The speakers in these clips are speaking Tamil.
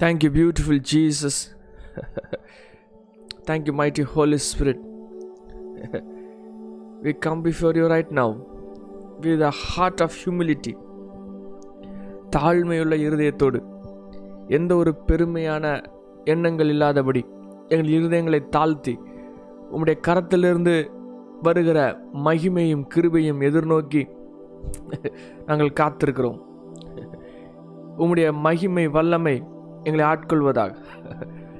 Thank you, beautiful Jesus. Thank you, mighty Holy Spirit. we come before you right now with a heart of humility. தாழ்மையுள்ள இருதயத்தோடு எந்த ஒரு பெருமையான எண்ணங்கள் இல்லாதபடி எங்கள் இருதயங்களை தாழ்த்தி உம்முடைய கரத்திலிருந்து வருகிற மகிமையும் கிருபையும் எதிர்நோக்கி நாங்கள் காத்திருக்கிறோம் உம்முடைய மகிமை வல்லமை எங்களை ஆட்கொள்வதாக.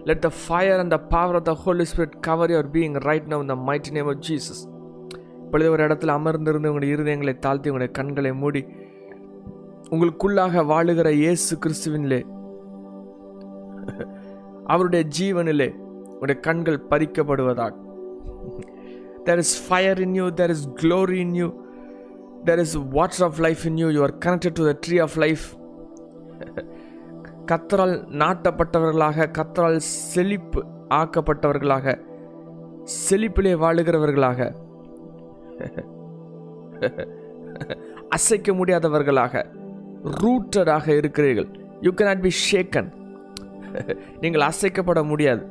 Let the fire and the power of the Holy Spirit cover your being right now the might name of Jesus இப்பொழுது ஒரு இடத்துல அமர்ந்திருந்து உங்களுடைய இருதயங்களை தாழ்த்தி உங்களுடைய கண்களை மூடி உங்களுக்குள்ளாக வாழுகிற இயேசு கிறிஸ்துவினிலே அவருடைய ஜீவனிலே உடைய கண்கள் பறிக்கப்படுவதாக. There is fire in you there is glory in you there is water of life in you you are connected to the tree of life கத்தரால் நாட்டப்பட்டவர்களாக கத்தரால் செழிப்பு ஆக்கப்பட்டவர்களாக செழிப்பிலே வாழுகிறவர்களாக அசைக்க முடியாதவர்களாக ரூட்டடாக இருக்கிறீர்கள். யூ கேனாட் பி ஷேக்கன் நீங்கள் அசைக்கப்பட முடியாது.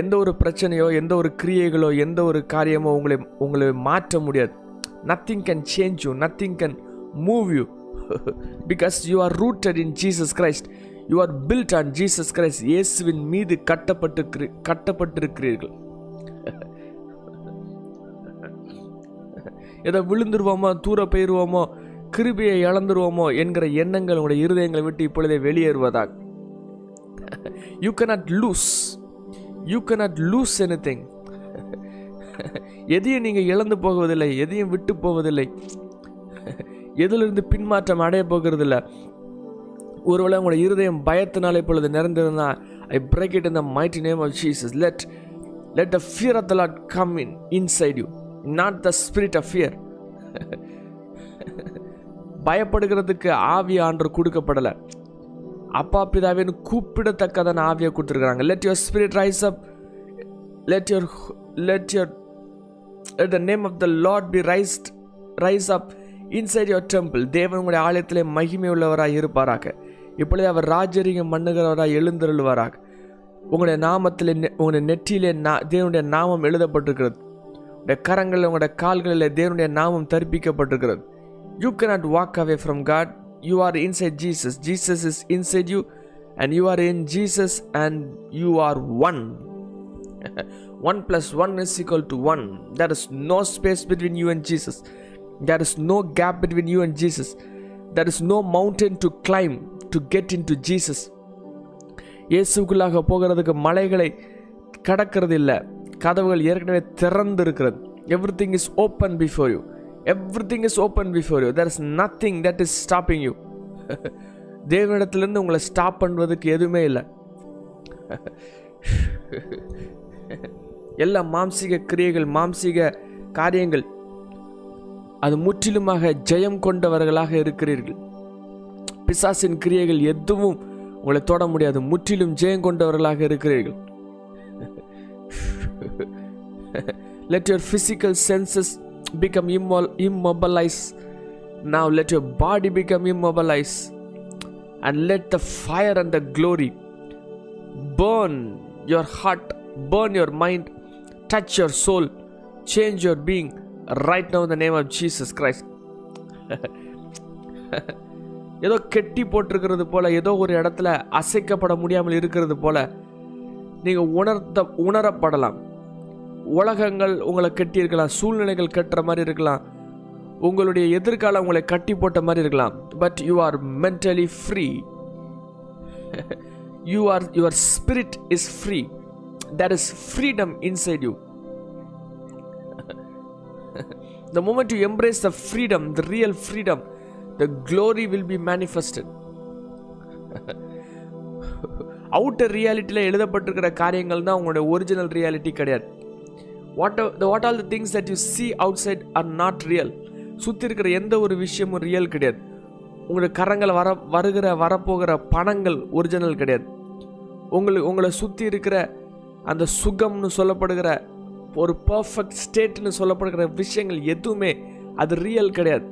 எந்த ஒரு பிரச்சனையோ எந்த ஒரு கிரியைகளோ எந்த ஒரு காரியமோ உங்களை உங்களை மாற்ற முடியாது. Nothing can change you nothing can move you because you are rooted in Jesus Christ you are built on Jesus Christ இயேசுவின் மீது கட்டப்பட்டு கட்டப்பட்டிருக்கிறீர்கள். ஏதோ விழுந்துருவோமோ தூர போயிடுவோமோ கிருபியை இழந்துருவோமோ என்கிற எண்ணங்கள் உங்களுடைய இருதயங்களை விட்டு இப்பொழுதே வெளியேறுவதாக you cannot lose you cannot lose anything எதையும் நீங்கள் இழந்து போவதில்லை எதையும் விட்டு போவதில்லை. எதிலிருந்து பின்மாற்றம் அடைய போகிறதில்ல. ஒருவேளை உங்களோட இருதயம் பயத்தினால் இப்பொழுது நிறைந்திருந்தா I break it in the mighty name of Jesus let let the fear of the Lord come in inside you not the spirit of fear பயப்படுகிறதுக்கு ஆவி ஆண்டு கொடுக்கப்படலை. அப்பா பிதாவின்னு கூப்பிடத்தக்கதான ஆவியை கொடுத்துருக்குறாங்க. Let your spirit rise up let your let your let the name of the Lord be raised rise up inside your temple தேவன் உங்களுடைய ஆலயத்திலே மகிமை உள்ளவராக இருப்பாராக. இப்பொழுது அவர் ராஜரிகம் மண்ணுகிறவராக எழுந்தருள்வாராக உங்களுடைய நாமத்தில் உங்களுடைய நெற்றியிலே நா தேவனுடைய நாமம் எழுதப்பட்டிருக்கிறது உடைய கரங்களில் உங்களுடைய கால்களில் தேவனுடைய நாமம் தர்ப்பிக்கப்பட்டிருக்கிறது you cannot walk away from God you are inside Jesus Jesus is inside you and you are in Jesus and you are one one plus one is equal to one there is no space between you and Jesus there is no gap between you and Jesus there is no mountain to climb to get into Jesus இயேசுக்குள்ளாக போகிறதுக்கு மலைகளை கடக்கிறது இல்லை. கதவுகள் ஏற்கனவே திறந்து இருக்கிறது everything is open before you everything is open before you there is nothing that is stopping you தேவனிடத்துலேருந்து உங்களை ஸ்டாப் பண்ணுவதுக்கு எதுவுமே இல்லை. எல்லா மாம்சீக கிரியைகள் மாம்சீக காரியங்கள் அது முற்றிலுமாக ஜெயம் கொண்டவர்களாக இருக்கிறீர்கள். பிசாசின் கிரியைகள் எதுவும் உங்களை தொட முடியாது முற்றிலும் ஜெயம் கொண்டவர்களாக இருக்கிறீர்கள் let your physical senses become இம்மால் immobilise now let your body become immobilise and let the fire and the glory burn your heart burn your mind touch your soul change your being right now the name of Jesus Christ ஏதோ கெட்டி போட்டிருக்கிறது போல ஏதோ ஒரு இடத்துல அசைக்கப்பட முடியாமல் இருக்கிறது போல நீங்கள் உணர்த்த உணரப்படலாம். உலகங்கள் உங்களை கட்டியிருக்கலாம் சூழ்நிலைகள் கட்டுற மாதிரி இருக்கலாம். உங்களுடைய எதிர்காலம் உங்களை கட்டி போட்ட மாதிரி இருக்கலாம். But you are mentally free you are your spirit is free there is freedom inside you the moment you embrace the freedom the real freedom the glory will be manifested. Outer ரியாலிட்டியில் எழுதப்பட்டிருக்கிற காரியங்கள் தான் உங்களுடைய ஒரிஜினல் ரியாலிட்டி கிடையாது. What what all the things that you see outside are not real சுற்றி இருக்கிற எந்த ஒரு விஷயமும் ரியல் கிடையாது. உங்களுடைய கரங்கள் வர வருகிற வரப்போகிற பணங்கள் ஒரிஜினல் கிடையாது. உங்களுக்கு உங்களை சுற்றி இருக்கிற அந்த சுகம்னு சொல்லப்படுகிற ஒரு பர்ஃபெக்ட் ஸ்டேட்னு சொல்லப்படுகிற விஷயங்கள் எதுவுமே அது ரியல் கிடையாது.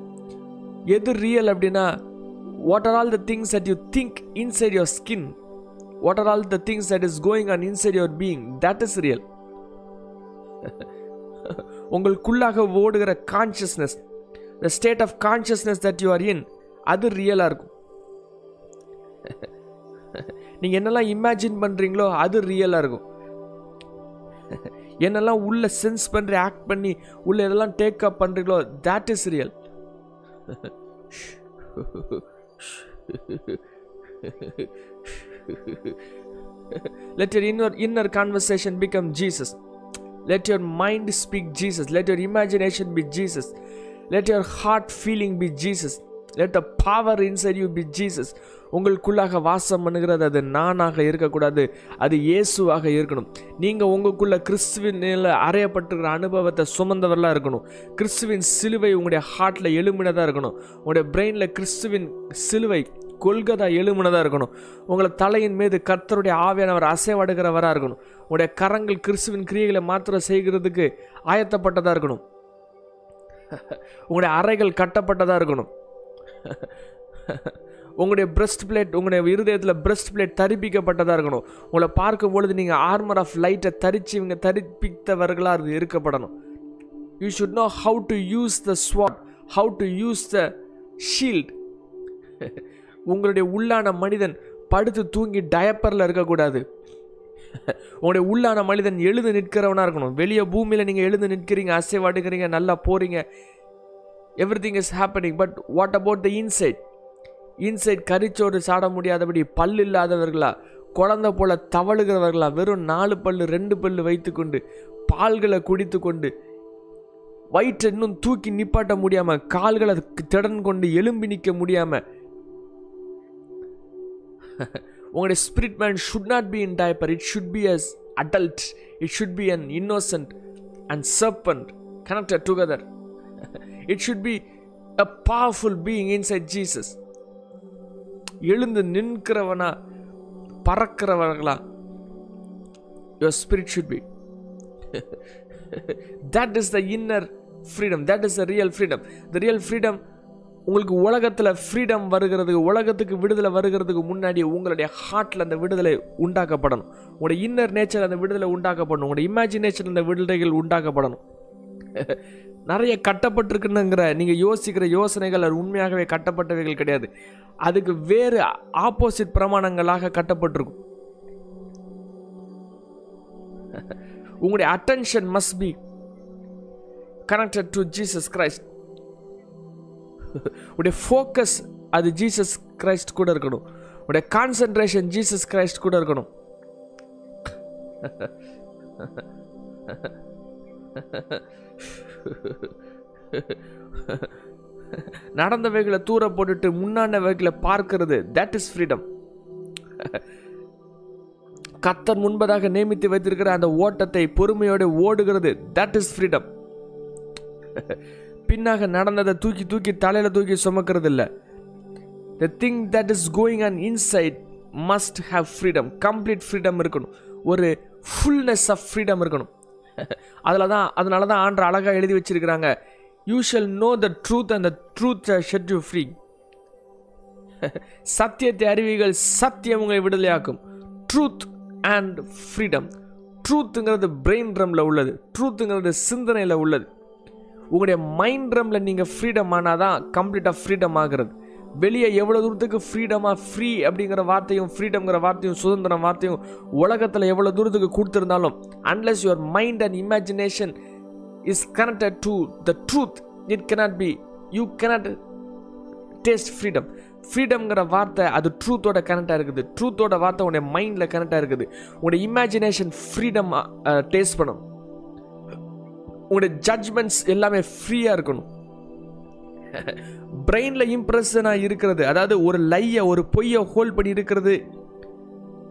எது ரியல் அப்படின்னா what are all the things that you think inside your skin what are all the things that is going on inside your being that is real உங்களுக்குள்ளாக ஓடுகிற consciousness the state of consciousness that you are in அது ரியலாக இருக்கும். நீங்கள் என்னெல்லாம் இமேஜின் பண்ணுறீங்களோ அது ரியலாக இருக்கும். என்னெல்லாம் உள்ளே சென்ஸ் பண்ணுற ஆக்ட் பண்ணி உள்ளே எதெல்லாம் டேக் அப் பண்ணுறீங்களோ that is real let your inner inner conversation become jesus. Let your mind speak jesus. Let your imagination be jesus. Let your heart feeling be jesus. Let the power inside you be jesus உங்களுக்குள்ளாக வாசம் பண்ணுகிறது அது நானாக இருக்கக்கூடாது அது இயேசுவாக இருக்கணும். நீங்கள் உங்களுக்குள்ள கிறிஸ்துவின் அறையப்பட்டிருக்கிற அனுபவத்தை சுமந்தவர்களாக இருக்கணும். கிறிஸ்துவின் சிலுவை உங்களுடைய ஹார்ட்டில் எழுமினதாக இருக்கணும். உங்களுடைய பிரெயினில் கிறிஸ்துவின் சிலுவை கொள்கதா எழுமினதாக இருக்கணும். உங்களை தலையின் மீது கர்த்தருடைய ஆவியானவர் அசைவடுகிறவராக இருக்கணும். உங்களுடைய கரங்கள் கிறிஸ்துவின் கிரியைகளை மாத்திரம் செய்கிறதுக்கு ஆயத்தப்பட்டதாக இருக்கணும். உங்களுடைய அறைகள் கட்டப்பட்டதாக இருக்கணும். உங்களுடைய பிரஸ்ட் பிளேட் உங்களுடைய இருதயத்தில் பிரஸ்ட் பிளேட் தரிப்பிக்கப்பட்டதாக இருக்கணும். உங்களை பார்க்கும் பொழுது நீங்கள் ஆர்மர் ஆஃப் லைட்டை தரித்து இவங்க தரிப்பித்தவர்களாக இருக்கப்படணும். You should know how to use the sword how to use the shield உங்களுடைய உள்ளான மனிதன் படுத்து தூங்கி டயப்பரில் இருக்கக்கூடாது. உங்களுடைய உள்ளான மனிதன் எழுந்து நிற்கிறவனாக இருக்கணும். வெளியே பூமியில் நீங்கள் எழுந்து நிற்கிறீங்க அசைவாடுகிறீங்க நல்லா போகிறீங்க everything is happening but what about the inside inside கரிச்சோடு சாட முடியாதபடி பல் இல்லாதவர்களா? குழந்தை போல தவழுகிறவர்களா? வெறும் நாலு பல்லு ரெண்டு பல்லு வைத்துக்கொண்டு பால்களை குடித்து கொண்டு வயிற்றை இன்னும் தூக்கி நிப்பாட்ட முடியாம கால்களை திடன் கொண்டு எலும்பி நிற்க முடியாம. உங்களுடைய spirit man should not be in diaper it should be as adult it should be an innocent and serpent connected together it should be a powerful being inside Jesus எழுந்து நிற்கிறவனா பறக்கிறவர்களா? Your spirit should be that is the inner freedom that is the real freedom the real freedom உங்களுக்கு உலகத்தில் ஃப்ரீடம் வருகிறதுக்கு உலகத்துக்கு விடுதலை வருகிறதுக்கு முன்னாடி உங்களுடைய ஹார்ட்டில் அந்த விடுதலை உண்டாக்கப்படணும். உங்களுடைய இன்னர் நேச்சர் அந்த விடுதலை உண்டாக்கப்படணும். உங்களுடைய இமேஜினேஷன் அந்த விடுதலைகள் உண்டாக்கப்படணும். நிறைய கட்டப்பட்டிருக்குன்னுங்கிற நீங்கள் யோசிக்கிற யோசனைகள் அது உண்மையாகவே கட்டப்பட்டவைகள் கிடையாது. அதுக்கு வேறு ஆப்போசிட் பிரமாணங்களாக கட்டப்பட்டிருக்கும். உங்களுடைய attention must be connected to Jesus Christ உடைய ஃபோக்கஸ் அது ஜீசஸ் கிரைஸ்ட் கூட இருக்கணும். உடைய கான்சன்ட்ரேஷன் ஜீசஸ் கிரைஸ்ட் கூட இருக்கணும். நடந்தவைகளை தூர போட்டுட்டு முன்னாண்டவைகளை பார்க்கிறது தட் இஸ் ஃப்ரீடம் கத்தர் முன்பதாக நியமித்து வைத்திருக்கிற அந்த ஓட்டத்தை பொறுமையோடு ஓடுகிறது தட் இஸ் ஃப்ரீடம் பின்னாக நடந்ததை தூக்கி தூக்கி தலையில் தூக்கி சுமக்கிறது இல்லை the thing that is going and inside must have freedom complete freedom இருக்கணும். ஒரு ஃபுல்னஸ் ஆஃப் ஃப்ரீடம் இருக்கணும். அதில் தான் அதனால தான் ஆண்டு அழகாக எழுதி வச்சிருக்கிறாங்க. You shall know the truth and the truth set you free சத்தியத்தை அறிவிகள் சத்தியம் உங்களை விடுதலையாக்கும். ட்ரூத் அண்ட் ஃப்ரீடம் ட்ரூத்துங்கிறது பிரெயின் ட்ரம்ல உள்ளது. ட்ரூத்துங்கிறது சிந்தனையில் உள்ளது. உங்களுடைய மைண்ட் ட்ரம்ல நீங்கள் ஃப்ரீடம் ஆனால் தான் கம்ப்ளீட்டாக ஃப்ரீடம் ஆகிறது. வெளியே எவ்வளோ தூரத்துக்கு ஃப்ரீடமாக ஃப்ரீ அப்படிங்கிற வார்த்தையும் ஃப்ரீடம்ங்கிற வார்த்தையும் சுதந்திரம் வார்த்தையும் உலகத்தில் எவ்வளோ தூரத்துக்கு கொடுத்துருந்தாலும் unless your mind and imagination is connected to the truth it cannot be you cannot taste freedom ஃப்ரீடம்ங்கிற வார்த்தை அது ட்ரூத்தோட கனெக்டாக இருக்குது. ட்ரூத்தோட வார்த்தை உடைய மைண்டில் கனெக்டாக இருக்குது. உங்களுடைய இமேஜினேஷன் ஃப்ரீடம் டேஸ்ட் பண்ணும். உங்களுடைய ஜட்ஜ்மெண்ட்ஸ் எல்லாமே ஃப்ரீயாக இருக்கணும். பிரெயினில் இம்ப்ரெஷனாக இருக்கிறது. அதாவது ஒரு லையை ஒரு பொய்யை ஹோல்ட் பண்ணி இருக்கிறது.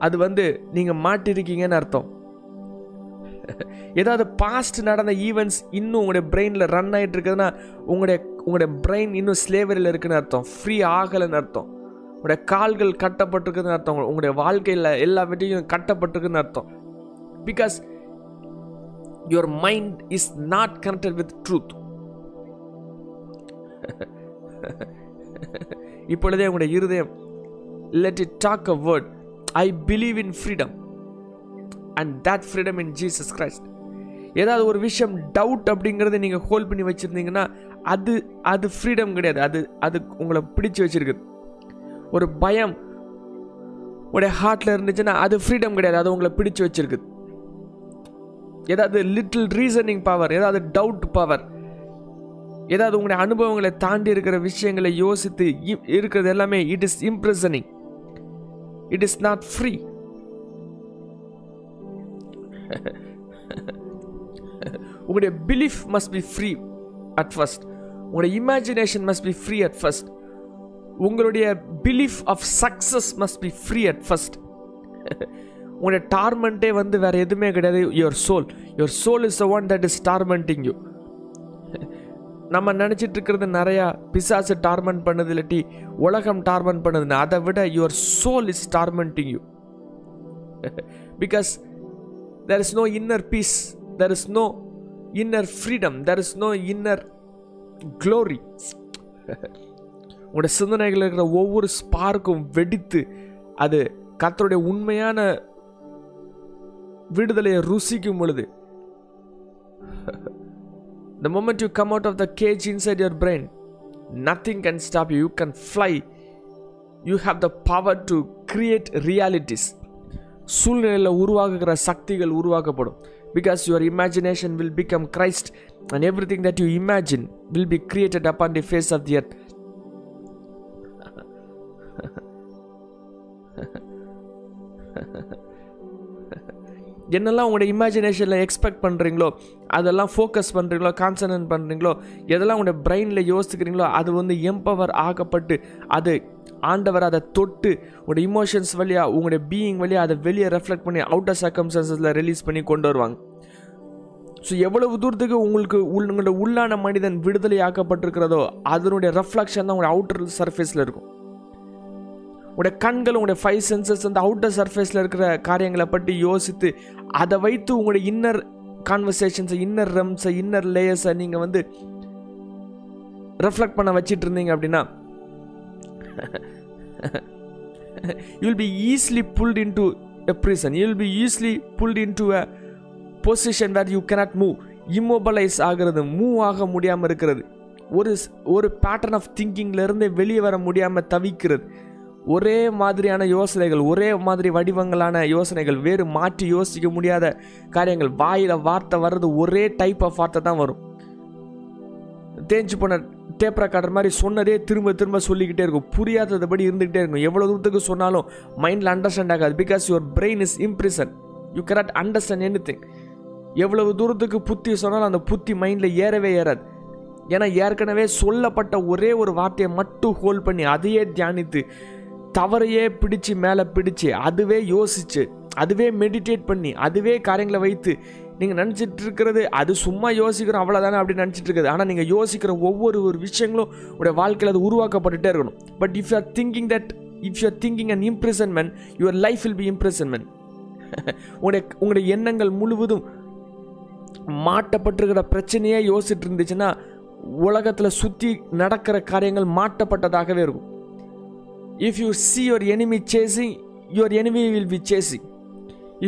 அது வந்து நீங்கள் மாட்டிருக்கீங்கன்னு அர்த்தம். ஏதாவது பாஸ்ட் நடந்த ஈவெண்ட்ஸ் இன்னும் உங்களுடைய பிரெயினில் ரன் ஆகிட்டு இருக்குதுன்னா உங்களுடைய உங்களுடைய பிரெயின் இன்னும் ஸ்லேவரியில் இருக்குன்னு அர்த்தம். ஃப்ரீ ஆகலைன்னு அர்த்தம். உங்களுடைய கால்கள் கட்டப்பட்டிருக்குதுன்னு அர்த்தம். உங்களுடைய வாழ்க்கையில் எல்லாவற்றையும் கட்டப்பட்டிருக்குன்னு அர்த்தம். Because your mind is not connected with truth இப்பொழுதே உங்களுடைய இருதயம் let it talk a word I believe in freedom and that freedom in Jesus Christ ஏதாவது ஒரு விஷயம் டவுட் அப்படிங்கிறத நீங்கள் ஹோல்ட் பண்ணி வச்சுருந்தீங்கன்னா அது அது ஃப்ரீடம் கிடையாது. அது அது உங்களை பிடிச்சி வச்சுருக்குது. ஒரு பயம் உடைய ஹார்ட்டில் இருந்துச்சுன்னா அது ஃப்ரீடம் கிடையாது. அது உங்களை பிடிச்சி வச்சுருக்குது. ஏதாவது லிட்டில் ரீசனிங் பவர் ஏதாவது டவுட் பவர் ஏதாவது உங்களுடைய அனுபவங்களை தாண்டி இருக்கிற விஷயங்களை யோசித்து இ- இருக்கிறது எல்லாமே it is imprisoning it is not free உங்களுடைய belief must be free at first உங்களுடைய imagination must be free at first உங்களுடைய belief of success must be free at first உங்களுடைய டார்மெண்ட்டே வந்து வேறு எதுவுமே கிடையாது. Your soul your soul is the one that is tormenting you நம்ம நினச்சிட்டு இருக்கிறது நிறையா பிசாசு டார்மெண்ட் பண்ணுது இல்லாட்டி உலகம் டார்மெண்ட் பண்ணுதுன்னு. அதை விட your soul is tormenting you because there is no inner peace there is no inner freedom there is no inner glory உங்களோட சிந்தனைகள் இருக்கிற ஒவ்வொரு ஸ்பார்க்கும் வெடித்து அது கர்த்தருடைய உண்மையான விடுதலையை ருசிக்கும் பொழுது the moment you come out of the cage inside your brain nothing can stop you you can fly you have the power to create realities சூழ்நிலையில் உருவாகுகிற சக்திகள் உருவாக்கப்படும். Because your imagination will become Christ and everything that you imagine will be created upon the face of the earth என்னெல்லாம் உங்களுடைய இமேஜினேஷனில் எக்ஸ்பெக்ட் பண்ணுறீங்களோ அதெல்லாம் ஃபோக்கஸ் பண்ணுறீங்களோ கான்சன்ட்ரேட் பண்ணுறீங்களோ எதெல்லாம் உங்களுடைய பிரெயினில் யோசிக்கிறீங்களோ அது வந்து எம்பவர் ஆகப்பட்டு அது ஆண்டவர் அதை தொட்டு உங்களுடைய இமோஷன்ஸ் வழியாக உங்களுடைய பீயிங் வழியாக அதை வெளியே ரெஃப்ளெக்ட் பண்ணி அவுட்டர் சர்க்கம்ஸ்டன்சஸில் ரிலீஸ் பண்ணி கொண்டு வருவாங்க. ஸோ எவ்வளவு தூரத்துக்கு உங்களுக்கு உங்களோட உள்ளான மனிதன் விடுதலை ஆக்கப்பட்டிருக்கிறதோ அதனுடைய ரெஃப்ளெக்ஷன் தான் உங்களுடைய அவுட்டர் சர்ஃபேஸில் இருக்கும். உங்களுடைய கண்கள் உங்களுடைய ஃபைவ் சென்சஸ் அந்த அவுட்டர் சர்ஃபேஸில் இருக்கிற காரியங்களை பற்றி யோசித்து அதை வைத்து உங்களுடைய இன்னர் கான்வர்சேஷன்ஸை இன்னர் ரம்ஸை இன்னர் லேயர்ஸை நீங்கள் வந்து ரெஃப்ளெக்ட் பண்ண வச்சிட்டு இருந்தீங்க அப்படின்னா you will be easily pulled into a a you will be easily pulled into a position where you cannot move immobilise ஆகிறது மூவ் ஆக முடியாமல் இருக்கிறது. ஒரு ஒரு பேட்டர்ன் ஆஃப் திங்கிங்லேருந்து வெளியே வர முடியாமல் தவிக்கிறது. ஒரே மாதிரியான யோசனைகள் ஒரே மாதிரி வடிவங்களான யோசனைகள் வேறு மாற்றி யோசிக்க முடியாத காரியங்கள். வாயில் வார்த்தை வர்றது ஒரே டைப் ஆஃப் வார்த்தை தான் வரும். தேஞ்சு போன டேப் ரெக்கார்டர் மாதிரி சொன்னதே திரும்ப திரும்ப சொல்லிக்கிட்டே இருக்கும். புரியாததபடி இருந்துக்கிட்டே இருக்கும். எவ்வளோ தூரத்துக்கு சொன்னாலும் மைண்டில் அண்டர்ஸ்டாண்ட் ஆகாது. Because your brain is impression you cannot அண்டர்ஸ்டாண்ட் எனி திங் எவ்வளவு தூரத்துக்கு புத்தி சொன்னாலும் அந்த புத்தி மைண்டில் ஏறவே ஏறாது. ஏன்னா ஏற்கனவே சொல்லப்பட்ட ஒரே ஒரு வார்த்தையை மட்டும் ஹோல்ட் பண்ணி அதையே தியானித்து தவறையே பிடிச்சு மேலே பிடிச்சு அதுவே யோசிச்சு அதுவே மெடிடேட் பண்ணி அதுவே காரியங்களை வைத்து நீங்கள் நினச்சிட்டு இருக்கிறது அது சும்மா யோசிக்கிறோம் அவ்வளோதானே அப்படி நினச்சிட்டு இருக்குது. ஆனால் நீங்கள் யோசிக்கிற ஒவ்வொரு ஒரு விஷயங்களும் உடைய வாழ்க்கையில் அது உருவாக்கப்பட்டுட்டே இருக்கணும். But if you are thinking that if you are thinking an imprisonment your life will be imprisonment உங்களுடைய உங்களுடைய எண்ணங்கள் முழுவதும் மாட்டப்பட்டிருக்கிற பிரச்சனையே யோசிச்சுட்டு இருந்துச்சுன்னா உலகத்தில் சுற்றி நடக்கிற காரியங்கள் மாட்டப்பட்டதாகவே இருக்கும். If you see your enemy chasing your enemy will be chasing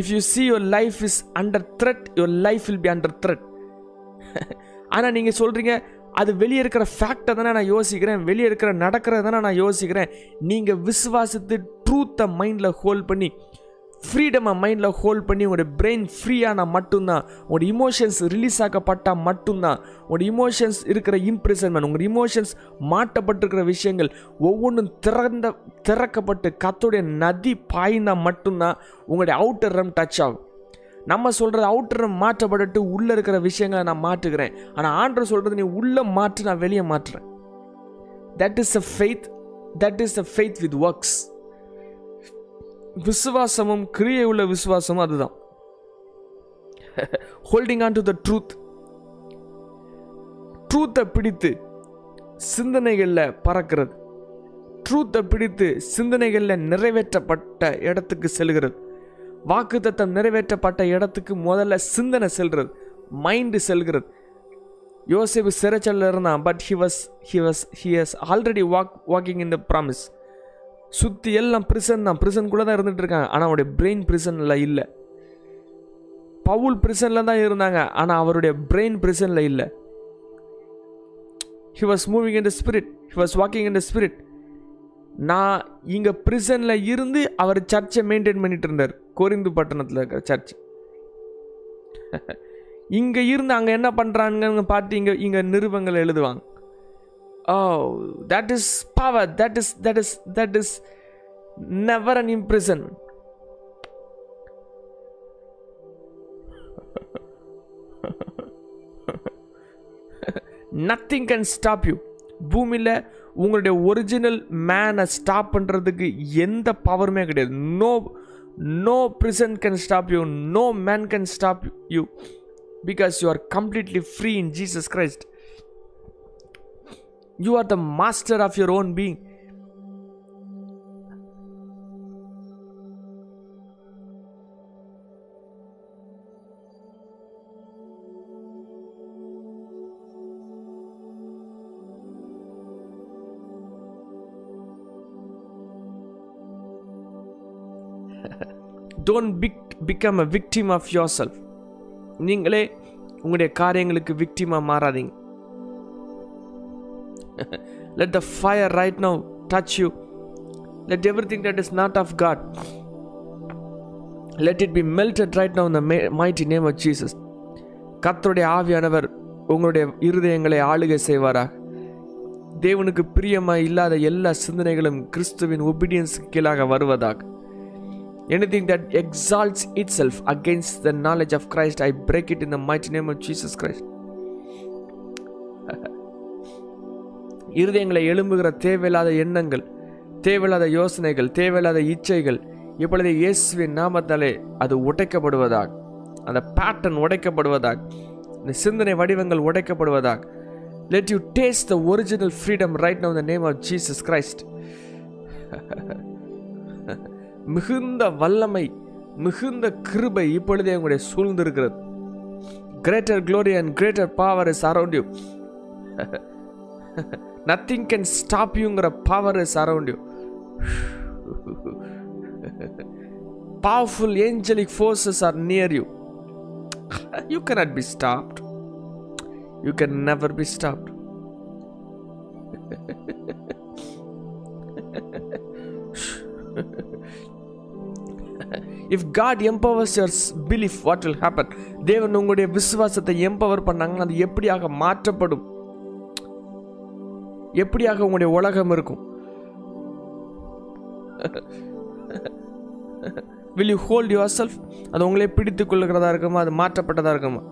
if you see your life is under threat your life will be under threat ஆனால் நீங்கள் சொல்கிறீங்க அது வெளியே இருக்கிற ஃபேக்டை தானே நான் யோசிக்கிறேன் வெளியே இருக்கிற நடக்கிறத தானே நான் யோசிக்கிறேன் நீங்கள் விசுவாசித்து ட்ரூத்தை மைண்டில் ஹோல்ட் பண்ணி ஃப்ரீடமை மைண்டில் ஹோல்ட் பண்ணி உங்களோட பிரெயின் ஃப்ரீயான மட்டும்தான். உங்களோட இமோஷன்ஸ் ரிலீஸ் ஆக்கப்பட்டால் மட்டும்தான். உங்களோட இமோஷன்ஸ் இருக்கிற இம்ப்ரெஷன்மெண்ட் உங்கள் இமோஷன்ஸ் மாட்டப்பட்டிருக்கிற விஷயங்கள் ஒவ்வொன்றும் திறந்த திறக்கப்பட்டு கத்தோடைய நதி பாய்ந்தால் மட்டும்தான் உங்களுடைய அவுட்டர் ரம் டச் ஆகும். நம்ம சொல்கிறது அவுட்டர் ரம் மாற்றப்பட்டுட்டு உள்ளே இருக்கிற விஷயங்களை நான் மாற்றுகிறேன். ஆனால் ஆண்டர் சொல்கிறது நீ உள்ளே மாற்று நான் வெளியே மாற்றுறேன். That is a faith that is a faith with works விசுவாசமும் கிரியை உள்ள விசுவாசமும் அதுதான். Holding on to the truth ட்ரூத்தை பிடித்து சிந்தனைகளில் பறக்கிறது. ட்ரூத்தை பிடித்து சிந்தனைகளில் நிறைவேற்றப்பட்ட இடத்துக்கு செல்கிறது. வாக்குத்தத்தம் நிறைவேற்றப்பட்ட இடத்துக்கு முதல்ல சிந்தனை செல்கிறது. மைண்டு செல்கிறது. யோசிப்பு சிறைச்சலில் இருந்தான் but he was he was he has already walk walking in the promise சுற்றி எல்லாம் பிரிசன் தான். பிரிசனுக்குள்ளே தான் இருந்துகிட்டு இருக்காங்க. ஆனால் அவருடைய பிரெயின் பிரிசனில் இல்லை. பவுல் பிரிசனில் தான் இருந்தாங்க. ஆனால் அவருடைய பிரெயின் பிரிசனில் இல்லை. He was moving in the spirit he was walking in the spirit நான் இங்கே பிரிசனில் இருந்து அவர் சர்ச்சை மெயின்டைன் பண்ணிட்டு இருந்தார். கோரிந்து பட்டணத்தில் இருக்கிற சர்ச். இங்கே இருந்து அங்கே என்ன பண்ணுறாங்கன்னு பார்த்து இங்கே இங்கே நிருபங்கள் எழுதுவாங்க. ஓ that is power that is that is that is never an imprison nothing can stop you பூமியில் உங்களுடைய ஒரிஜினல் மேனை ஸ்டாப் பண்ணுறதுக்கு எந்த பவருமே கிடையாது. No no prison can stop you no man can stop you because you are completely free in Jesus Christ you are the master of your own being don't big become a victim of yourself நீங்களே உங்களுடைய காரியங்களுக்கு விக்டிமாக மாறாதீங்க. Let the fire right now touch you let everything that is not of God let it be melted right now இந்த மைட்டி நேம் ஆஃப் ஜீசஸ் கத்தருடைய ஆவியானவர் உங்களுடைய இருதயங்களை ஆளுகை செய்வாராக. தேவனுக்கு பிரியமாக இல்லாத எல்லா சிந்தனைகளும் கிறிஸ்துவின் ஒபீடியன்ஸுக்கு கீழாக வருவதாக. Anything that exalts itself against the knowledge of Christ I break it in the might name of Jesus Christ இருதயங்களை எழும்புகிற தேவையில்லாத எண்ணங்கள் தேவையில்லாத யோசனைகள் தேவையில்லாத இச்சைகள் இப்பொழுது இயேசுவின் நாமத்தாலே அது உடைக்கப்படுவதாக அந்த பேட்டர்ன் உடைக்கப்படுவதாக இந்த சிந்தனை வடிவங்கள் உடைக்கப்படுவதாக let you taste the original freedom right now the name of Jesus Christ மிகுந்த வல்லமை மிகுந்த கிருபை இப்பொழுதே உங்களுடைய சூழ்ந்திருக்கிறது. Greater glory and greater power is around you nothing can stop யூங்கிற power is around you powerful angelic forces are near you you cannot be stopped you can never be stopped if God empowers your belief what will happen தேவன் உங்களுடைய விசுவாசத்தை எம்பவர் பண்ணாங்கன்னா அது எப்படியாக மாற்றப்படும்? எப்படியாக உங்களுடைய உலகம் இருக்கும்? Will you hold yourself அது உங்களே பிடித்து கொள்ளுகிறதா இருக்குமா? அது மாற்றப்பட்டதாக இருக்குமா?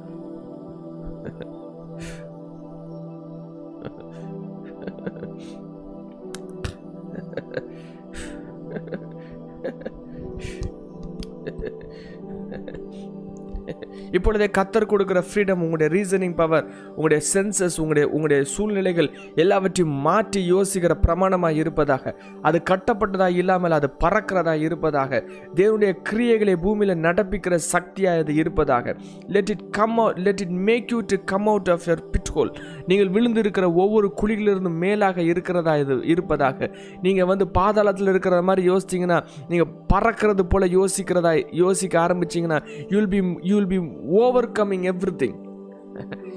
இப்பொழுதே கத்தர் கொடுக்குற ஃப்ரீடம் உங்களுடைய ரீசனிங் பவர் உங்களுடைய சென்சஸ் உங்களுடைய உங்களுடைய சூழ்நிலைகள் எல்லாவற்றையும் மாற்றி யோசிக்கிற பிரமாணமாக இருப்பதாக. அது கட்டப்பட்டதாக இல்லாமல் அது பறக்கிறதா இருப்பதாக. தேவனுடைய கிரியைகளை பூமியில் நடப்பிக்கிற சக்தியாக அது இருப்பதாக. Let it come out let it make you to come out of your pit hole நீங்கள் விழுந்து இருக்கிற ஒவ்வொரு குழிகளிலிருந்து மேலாக இருக்கிறதா இது இருப்பதாக. நீங்கள் வந்து பாதாளத்தில் இருக்கிற மாதிரி யோசிச்சிங்கன்னா நீங்கள் பறக்கிறது போல யோசிக்கிறதா யோசிக்க ஆரம்பிச்சிங்கன்னா you'll be you'll be overcoming everything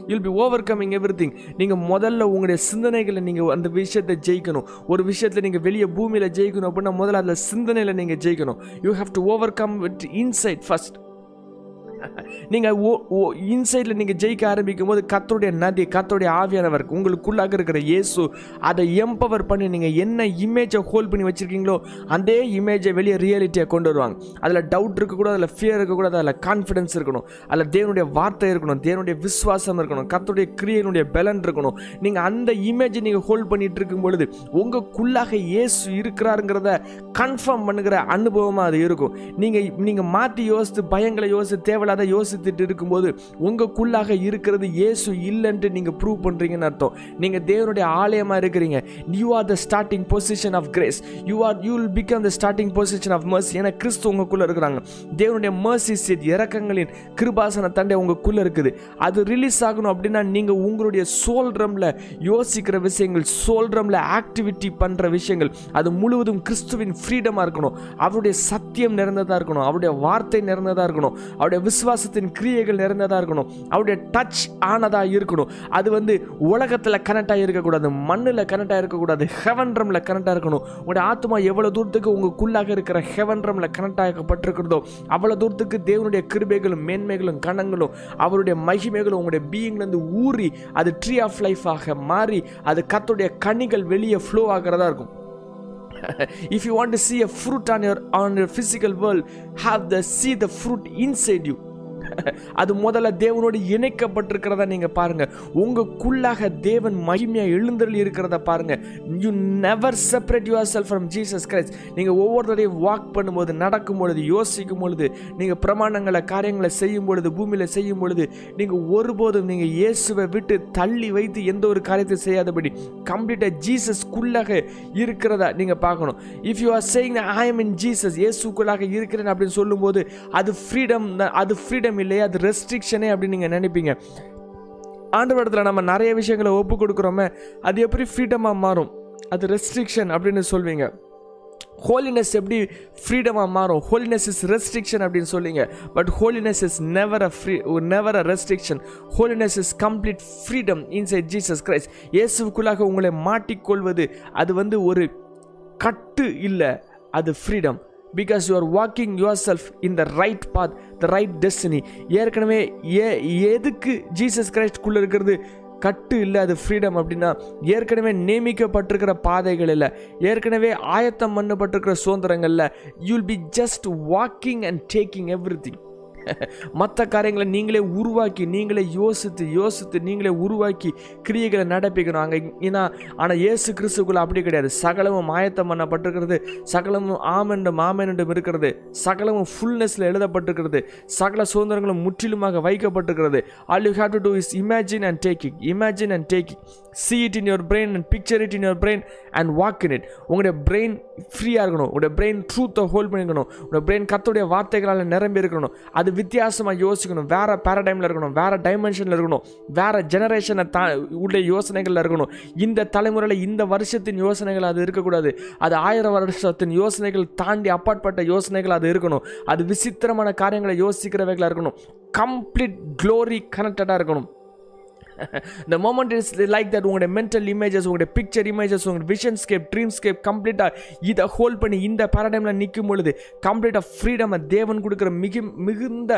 you'll be overcoming everything நீங்கள் முதல்ல உங்களுடைய சிந்தனைகளை நீங்கள் அந்த விஷயத்தை ஜெயிக்கணும். ஒரு விஷயத்தில் நீங்கள் வெளியே பூமியில் ஜெயிக்கணும் அப்படின்னா முதல்ல அதில் சிந்தனையில் நீங்கள் ஜெயிக்கணும். You have to overcome with inside first நீங்கள் ஓ ஓ இன்சைடில் நீங்கள் ஜெயிக்க ஆரம்பிக்கும் போது கத்தருடைய நதி கத்தருடைய ஆவியானவர் உங்களுக்குள்ளாக இருக்கிற இயேசு அதை எம்பவர் பண்ணி நீங்கள் என்ன இமேஜை ஹோல்ட் பண்ணி வச்சுருக்கீங்களோ அதே இமேஜை வெளியே ரியாலிட்டியாக கொண்டு வருவாங்க. அதில் டவுட் இருக்கக்கூடாது அதில் ஃபியர் இருக்கக்கூடாது அதில் கான்ஃபிடன்ஸ் இருக்கணும். அதில் தேவனுடைய வார்த்தை இருக்கணும் தேவனுடைய விசுவாசம் இருக்கணும் கத்தருடைய கிரியனுடைய பலன் இருக்கணும். நீங்கள் அந்த இமேஜை நீங்கள் ஹோல்ட் பண்ணிகிட்டு இருக்கும் பொழுது உங்களுக்குள்ளாக இயேசு இருக்கிறாருங்கிறத கன்ஃபார்ம் பண்ணுகிற அனுபவமாக அது இருக்கும். நீங்கள் நீங்கள் மாற்றி யோசித்து பயங்களை யோசித்து தேவையில்லை நீங்கள் அதை யோசித்துட்டு இருக்கும்போது உங்களுக்குள்ளாக இருக்கிறது இயேசு இல்லைன்ட்டு நீங்கள் ப்ரூவ் பண்ணுறீங்கன்னு அர்த்தம். நீங்கள் தேவனுடைய ஆலயமாக இருக்கிறீங்க. You are the starting position of grace you are you will become the starting position of mercy ஏன்னா கிறிஸ்து உங்களுக்குள்ளே இருக்கிறாங்க. தேவனுடைய மர்சி சீட் இறக்கங்களின் கிருபாசன தண்டை உங்களுக்குள்ளே இருக்குது. அது ரிலீஸ் ஆகணும் அப்படின்னா நீங்கள் உங்களுடைய சோல் ட்ரம்ல யோசிக்கிற விஷயங்கள் சோல் ட்ரம்ல ஆக்டிவிட்டி பண்ணுற விஷயங்கள் அது முழுவதும் கிறிஸ்துவின் ஃப்ரீடமாக இருக்கணும். அவருடைய சத்தியம் நிறைந்ததாக இருக்கணும். அவருடைய வார்த்தை நிறைந்ததாக இருக்கணும். அவருடைய விசுவாசத்தின் கிரியைகள் நிறைந்ததாக இருக்கணும். அவருடைய டச் ஆனதாக இருக்கணும். அது வந்து உலகத்தில் கனெக்டாக இருக்கக்கூடாது. மண்ணில் கனெக்டாக இருக்கக்கூடாது. ஹெவன் ட்ரம்ல கனெக்டாக இருக்கணும். உங்களுடைய ஆத்மா எவ்வளோ தூரத்துக்கு உங்களுக்குள்ளாக இருக்கிற ஹெவன் ட்ரம்ல கனெக்ட் ஆகப்பட்டிருக்கிறதோ அவ்வளோ தூரத்துக்கு தேவனுடைய கிருபைகளும் மேன்மைகளும் கணங்களும் அவருடைய மகிமைகளும் உங்களுடைய பீயிங்லேருந்து ஊறி அது ட்ரீ ஆஃப் லைஃபாக மாறி அது கத்துடைய கனிகள் வெளியே ஃப்ளோ ஆகிறதா இருக்கும். If you want to see a fruit on your on your physical world have the see the fruit inside you. அது முதல்ல தேவனோடு இணைக்கப்பட்டிருக்கிறத நீங்க பாருங்க. உங்களுக்குள்ளாக தேவன் மகிமையா எழுந்தருளி இருக்கிறத பாருங்க. You never separate yourself from Jesus Christ நீங்க ஒவ்வொரு தடையும் வாக் பண்ணும்போது நடக்கும் பொழுது யோசிக்கும் பொழுது நீங்க பிரமாணங்களை காரியங்களை செய்யும் பொழுது பூமியில செய்யும் பொழுது நீங்க ஒருபோதும் நீங்க இயேசுவை விட்டு தள்ளி வைத்து எந்த ஒரு காரியத்தை செய்யாதபடி கம்ப்ளீட்டா ஜீசஸ்க்குள்ளாக இருக்கிறதா நீங்க பார்க்கணும். If you are saying I am in Jesus இயேசுக்குள்ளாக இருக்கிறேன் அப்படின்னு சொல்லும்போது அது ஃப்ரீடம் அது ஃப்ரீடம் இல்லையா? அது ரெஸ்ட்ரிக்ஷனே அப்படின்னு நீங்கள் நினைப்பீங்க. ஆண்டவரத்தில் நம்ம நிறைய விஷயங்களை ஒப்பு கொடுக்குறோமே அது எப்படி ஃப்ரீடமாக மாறும்? அது ரெஸ்ட்ரிக்ஷன் அப்படின்னு சொல்வீங்க. ஹோலினஸ் எப்படி ஃப்ரீடமாக மாறும்? ஹோலினஸ் இஸ் ரெஸ்ட்ரிக்ஷன் அப்படின்னு சொல்லிங்க but holiness is never a free never a restriction holiness is complete freedom inside Jesus Christ இயேசுக்குள்ளாக உங்களை மாட்டிக்கொள்வது அது வந்து ஒரு கட்டு இல்லை அது freedom because you are walking yourself in the right path the right destiny ஏற்கனவே ஏ எதுக்கு ஜீசஸ் கிரைஸ்ட்குள்ளே இருக்கிறது? கட்டு இல்லை அது ஃப்ரீடம் அப்படின்னா ஏற்கனவே நியமிக்கப்பட்டிருக்கிற பாதைகள் இல்லை. ஏற்கனவே ஆயத்தம் பண்ணப்பட்டிருக்கிற சுதந்திரங்களில் you'll be just walking and taking everything மற்ற காரியங்களை நீங்களே உருவாக்கி நீங்களே யோசித்து யோசித்து நீங்களே உருவாக்கி கிரியைகளை நடப்பிக்கணும். அங்கே ஏன்னா ஆனால் ஏசு கிறிஸ்துக்குள்ள அப்படி கிடையாது. சகலமும் ஆயத்தம் பண்ணப்பட்டிருக்கிறது சகலமும் ஆமென்றும் ஆமென்றும் இருக்கிறது. சகலமும் ஃபுல்னஸில் எழுதப்பட்டிருக்கிறது. சகல சுதந்திரங்களும் முற்றிலுமாக வைக்கப்பட்டிருக்கிறது. All you have to do is imagine and taking imagine and taking see it in your brain and picture it in your brain and walk in it உங்களுடைய பிரெயின் ஃப்ரீயாக இருக்கணும். உங்களுடைய பிரெயின் ட்ரூத்தை ஹோல்ட் பண்ணிக்கணும் உங்களுடைய பிரெயின் கத்துடைய வார்த்தைகளால் நிரம்பி இருக்கணும். அது வித்தியாசமாக யோசிக்கணும். வேறு பேரடைமில் இருக்கணும். வேறு டைமென்ஷனில் இருக்கணும். வேறு ஜெனரேஷனை தா உள்ள யோசனைகளில் இருக்கணும். இந்த தலைமுறையில் இந்த வருஷத்தின் யோசனைகள் அது இருக்கக்கூடாது. அது ஆயிரம் வருஷத்தின் யோசனைகள் தாண்டி அப்பாற்பட்ட யோசனைகள் அது இருக்கணும். அது விசித்திரமான காரியங்களை யோசிக்கிறவைகளாக இருக்கணும். கம்ப்ளீட் க்ளோரி கனெக்டடாக இருக்கணும். இந்த மோமெண்ட் இஸ் லைக் தட் உங்களுடைய மென்டல் இமேஜஸ் உங்களுடைய பிக்சர் இமேஜஸ் உங்களுடைய விஷன்ஸ்கேப் ட்ரீம்ஸ்கேப் கம்ப்ளீட்டாக இதை ஹோல்ட் பண்ணி இந்த பேரடைமில் நிற்கும் பொழுது கம்ப்ளீட்டாக ஃப்ரீடமை தேவன் கொடுக்குற மிகு மிகுந்த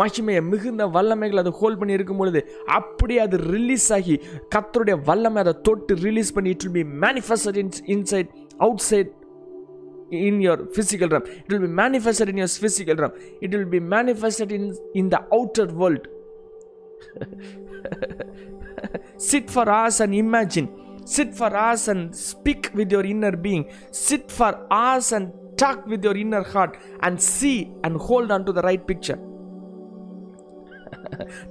மகிமையை மிகுந்த வல்லமைகள் அதை ஹோல்ட் பண்ணி இருக்கும் பொழுது அப்படியே அது ரிலீஸ் ஆகி கத்தருடைய வல்லமை அதை தொட்டு ரிலீஸ் பண்ணி it will be manifested in inside outside in your physical realm. It will be manifested in your physical realm. It will be manifested in in the outer world. sit for us and imagine. Sit for us and speak with your inner being. Sit for us and talk with your inner heart and see and hold on to the right picture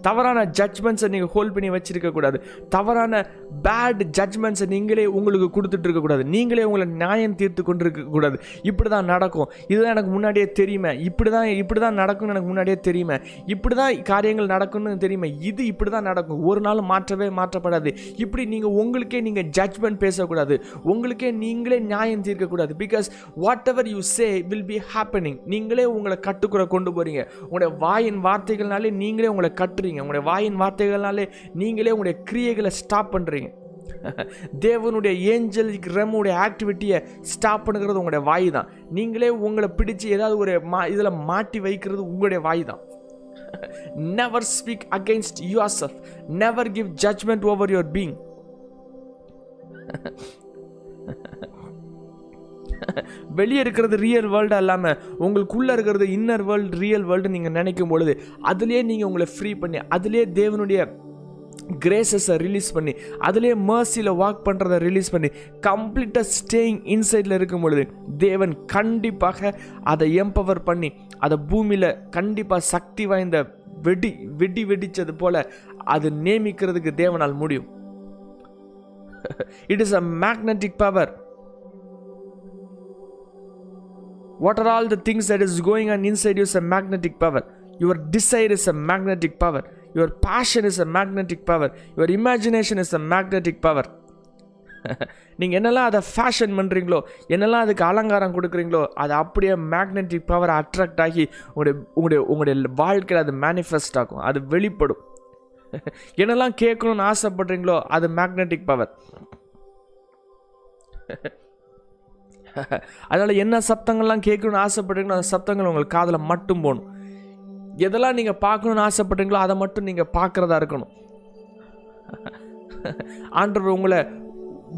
தவறான ஜட்ஜ்மெண்ட்ஸை நீங்கள் ஹோல்ட் பண்ணி வச்சுருக்கக்கூடாது தவறான பேட் ஜட்ஜ்மெண்ட்ஸை நீங்களே உங்களுக்கு கொடுத்துட்டு இருக்கக்கூடாது நீங்களே உங்களை நியாயம் தீர்த்து கொண்டு இருக்கக்கூடாது இப்படி தான் நடக்கும். இதுதான் எனக்கு முன்னாடியே தெரியுமே. இப்படி தான் இப்படி தான் நடக்கும்னு எனக்கு முன்னாடியே தெரியுமே. இப்படி தான் காரியங்கள் நடக்கும்னு தெரியுமே. இது இப்படி தான் நடக்கும். ஒரு நாள் மாற்றவே மாற்றப்படாது. இப்படி நீங்கள் உங்களுக்கே நீங்கள் ஜட்ஜ்மெண்ட் பேசக்கூடாது. உங்களுக்கே நீங்களே நியாயம் தீர்க்கக்கூடாது. Because whatever you say will be happening நீங்களே உங்களை கட்டுக்குறை கொண்டு போகிறீங்க உங்களுடைய வாயின் வார்த்தைகள்னாலே நீங்களே உங்களை கட்டுறீங்க. உங்களுடைய வாயின் வார்த்தைகள்னாலே நீங்களே உங்களுடைய கிரியைகளை ஸ்டாப் பண்ணுறீங்க தேவனுடைய ஏஞ்சலிக் ரம்முடைய ஆக்டிவிட்டியை ஸ்டாப் பண்ணுறது உங்களுடைய வாய் தான் நீங்களே உங்களை பிடிச்சு ஏதாவது ஒரு மா இதில் மாட்டி வைக்கிறது உங்களுடைய வாய் தான் never speak against yourself never give judgment over your being வெளியே இருக்கிறது ரியல் வேர்ல்டு இல்லாமல் உங்களுக்குள்ளே இருக்கிறது இன்னர் வேர்ல்டு ரியல் வேர்ல்டு நீங்கள் நினைக்கும் பொழுது அதுலேயே நீங்கள் உங்களை ஃப்ரீ பண்ணி அதுலேயே தேவனுடைய கிரேசஸை ரிலீஸ் பண்ணி அதுலேயே மர்சியில் வாக் பண்ணுறத ரிலீஸ் பண்ணி கம்ப்ளீட்டாக ஸ்டேயிங் இன்சைடில் இருக்கும் பொழுது தேவன் கண்டிப்பாக அதை எம்பவர் பண்ணி அதை பூமியில் கண்டிப்பாக சக்தி வாய்ந்த வெடி வெடி வெடித்தது போல் அது நியமிக்கிறதுக்கு தேவனால் முடியும். It is a magnetic power what are all the things that is going on inside you is a magnetic power. Your desire is a magnetic power. Your passion is a magnetic power. Your imagination is a magnetic power. நீங்கள் என்னெல்லாம் அதை ஃபேஷன் பண்ணுறீங்களோ என்னெல்லாம் அதுக்கு அலங்காரம் கொடுக்குறீங்களோ அது அப்படியே மேக்னெட்டிக் பவர் அட்ராக்ட் ஆகி உங்களுடைய உங்களுடைய உங்களுடைய வாழ்க்கையில் அது மேனிஃபெஸ்ட் ஆகும். அது வெளிப்படும். என்னெல்லாம் கேட்கணும்னு ஆசைப்படுறீங்களோ அது மேக்னெட்டிக் பவர் அதனால் என்ன சத்தங்கள்லாம் கேட்கணும்னு ஆசைப்படுறீங்களோ அந்த சத்தங்கள் உங்களுக்கு காதில் மட்டும் போகணும். எதெல்லாம் நீங்கள் பார்க்கணுன்னு ஆசைப்படுறீங்களோ அதை மட்டும் நீங்கள் பார்க்குறதா இருக்கணும். ஆண்டவர் உங்களை